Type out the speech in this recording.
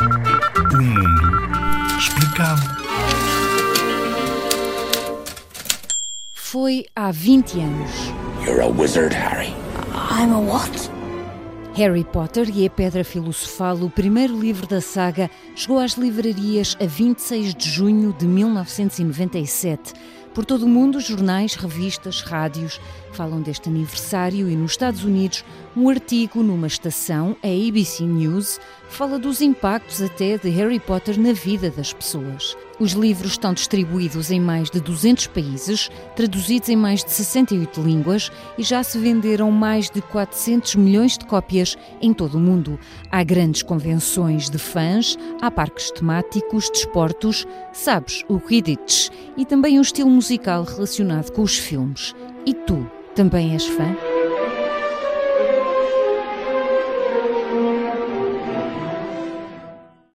O mundo explicado. Foi há 20 anos. You're a wizard, Harry. I'm a what? Harry Potter e a Pedra Filosofal, o primeiro livro da saga, chegou às livrarias a 26 de junho de 1997. Por todo o mundo, jornais, revistas, rádios falam deste aniversário e nos Estados Unidos, um artigo numa estação, a ABC News, fala dos impactos até de Harry Potter na vida das pessoas. Os livros estão distribuídos em mais de 200 países, traduzidos em mais de 68 línguas e já se venderam mais de 400 milhões de cópias em todo o mundo. Há grandes convenções de fãs, há parques temáticos, desportos, sabes, o Quidditch e também um estilo musical relacionado com os filmes. E tu, também és fã?